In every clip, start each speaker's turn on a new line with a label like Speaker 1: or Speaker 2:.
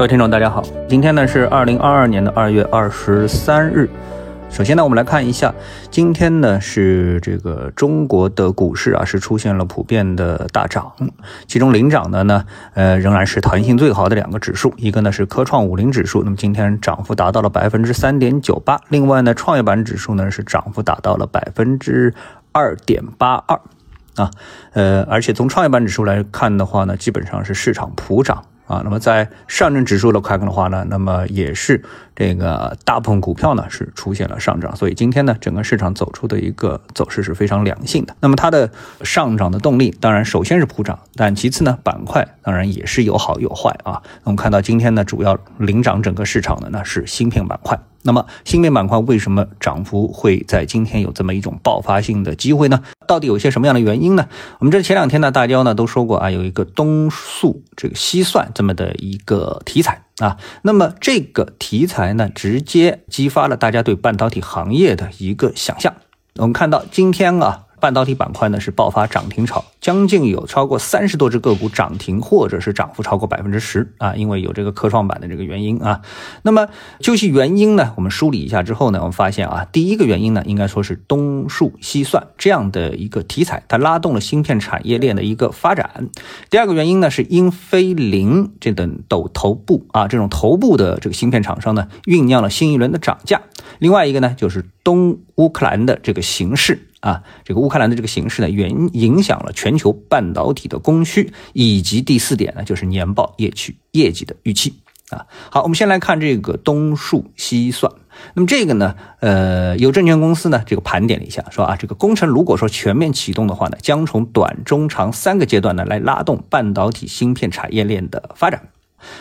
Speaker 1: 各位听众，大家好，今天呢是二零二二年的二月二十三日。首先呢，我们来看一下，今天呢是这个中国的股市啊是出现了普遍的大涨，其中领涨的呢，呃仍然是弹性最好的两个指数，一个呢是科创五零指数，那么今天涨幅达到了百分之三点九八，另外呢创业板指数呢是涨幅达到了百分之二点八二，啊，呃而且从创业板指数来看的话呢，基本上是市场普涨。啊，那么在上证指数的快看的话呢，那么也是这个大部分股票呢是出现了上涨，所以今天呢整个市场走出的一个走势是非常良性的。那么它的上涨的动力，当然首先是普涨，但其次呢板块当然也是有好有坏啊。我们看到今天呢主要领涨整个市场的呢是芯片板块。那么芯片板块为什么涨幅会在今天有这么一种爆发性的机会呢？到底有些什么样的原因呢？我们这前两天呢，大家呢都说过啊，有一个东数这个西算这么的一个题材啊。那么这个题材呢，直接激发了大家对半导体行业的一个想象。我们看到今天啊。半导体板块呢是爆发涨停潮，将近有超过三十多只个股涨停，或者是涨幅超过百分之十啊，因为有这个科创板的这个原因啊。那么究其原因呢，我们梳理一下之后呢，我们发现啊，第一个原因呢，应该说是东数西算这样的一个题材，它拉动了芯片产业链的一个发展。第二个原因呢，是英飞凌这等斗头部啊，这种头部的这个芯片厂商呢，酝酿了新一轮的涨价。另外一个呢，就是东乌克兰的这个形势。啊，这个乌克兰的这个形势呢，原影响了全球半导体的供需，以及第四点呢，就是年报业绩业绩的预期啊。好，我们先来看这个东数西算。那么这个呢，呃，有证券公司呢，这个盘点了一下，说啊，这个工程如果说全面启动的话呢，将从短、中、长三个阶段呢来拉动半导体芯片产业链的发展。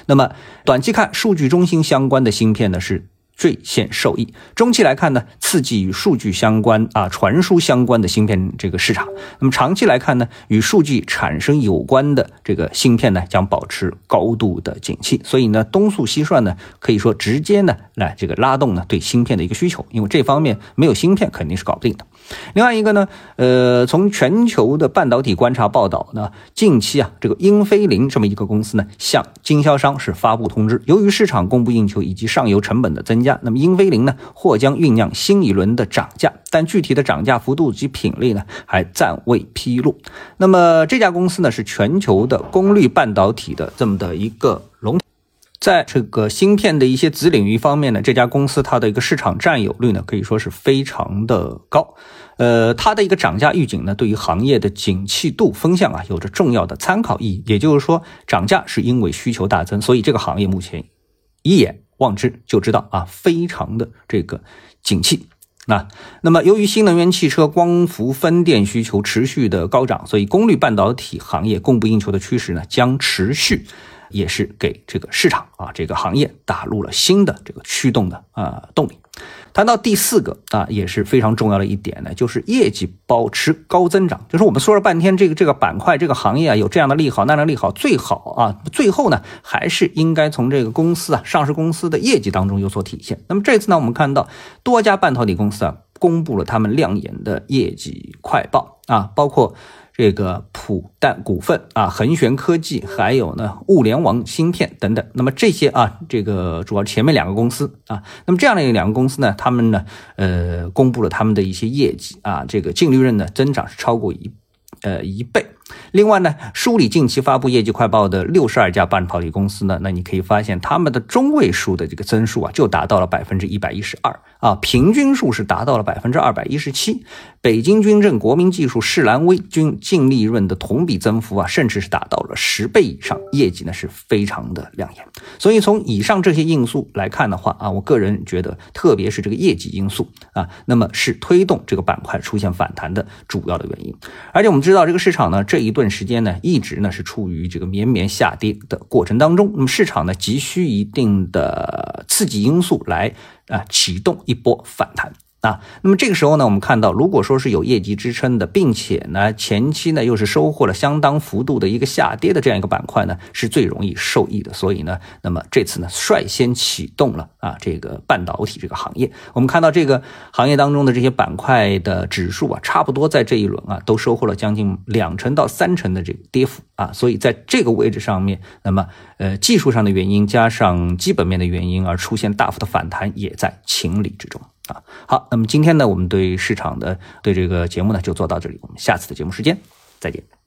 Speaker 1: 那么短期看，数据中心相关的芯片呢是。最先受益。中期来看呢，刺激与数据相关啊、传输相关的芯片这个市场。那么长期来看呢，与数据产生有关的这个芯片呢，将保持高度的景气。所以呢，东数西算呢，可以说直接呢来这个拉动呢对芯片的一个需求，因为这方面没有芯片肯定是搞不定的。另外一个呢，呃，从全球的半导体观察报道呢，近期啊，这个英飞凌这么一个公司呢，向经销商是发布通知，由于市场供不应求以及上游成本的增加，那么英飞凌呢或将酝酿新一轮的涨价，但具体的涨价幅度及品类呢还暂未披露。那么这家公司呢是全球的功率半导体的这么的一个。在这个芯片的一些子领域方面呢，这家公司它的一个市场占有率呢，可以说是非常的高。呃，它的一个涨价预警呢，对于行业的景气度风向啊，有着重要的参考意义。也就是说，涨价是因为需求大增，所以这个行业目前一眼望之就知道啊，非常的这个景气。那那么，由于新能源汽车光伏分电需求持续的高涨，所以功率半导体行业供不应求的趋势呢，将持续。也是给这个市场啊，这个行业打入了新的这个驱动的啊动力。谈到第四个啊，也是非常重要的一点呢，就是业绩保持高增长。就是我们说了半天，这个这个板块这个行业啊，有这样的利好，那样的利好，最好啊，最后呢，还是应该从这个公司啊，上市公司的业绩当中有所体现。那么这次呢，我们看到多家半导体公司啊，公布了他们亮眼的业绩快报啊，包括。这个普旦股份啊，恒玄科技，还有呢物联网芯片等等。那么这些啊，这个主要前面两个公司啊，那么这样的两个公司呢，他们呢，呃，公布了他们的一些业绩啊，这个净利润呢增长是超过一呃一倍。另外呢，梳理近期发布业绩快报的六十二家半导体公司呢，那你可以发现他们的中位数的这个增速啊，就达到了百分之一百一十二啊，平均数是达到了百分之二百一十七。北京军政、国民技术、世兰微均净利润的同比增幅啊，甚至是达到了十倍以上，业绩呢是非常的亮眼。所以从以上这些因素来看的话啊，我个人觉得，特别是这个业绩因素啊，那么是推动这个板块出现反弹的主要的原因。而且我们知道，这个市场呢，这一段时间呢，一直呢是处于这个绵绵下跌的过程当中。那么市场呢，急需一定的刺激因素来啊启动一波反弹。啊，那么这个时候呢，我们看到，如果说是有业绩支撑的，并且呢前期呢又是收获了相当幅度的一个下跌的这样一个板块呢，是最容易受益的。所以呢，那么这次呢率先启动了啊这个半导体这个行业。我们看到这个行业当中的这些板块的指数啊，差不多在这一轮啊都收获了将近两成到三成的这个跌幅啊。所以在这个位置上面，那么呃技术上的原因加上基本面的原因而出现大幅的反弹，也在情理之中。啊，好，那么今天呢，我们对市场的对这个节目呢就做到这里，我们下次的节目时间再见。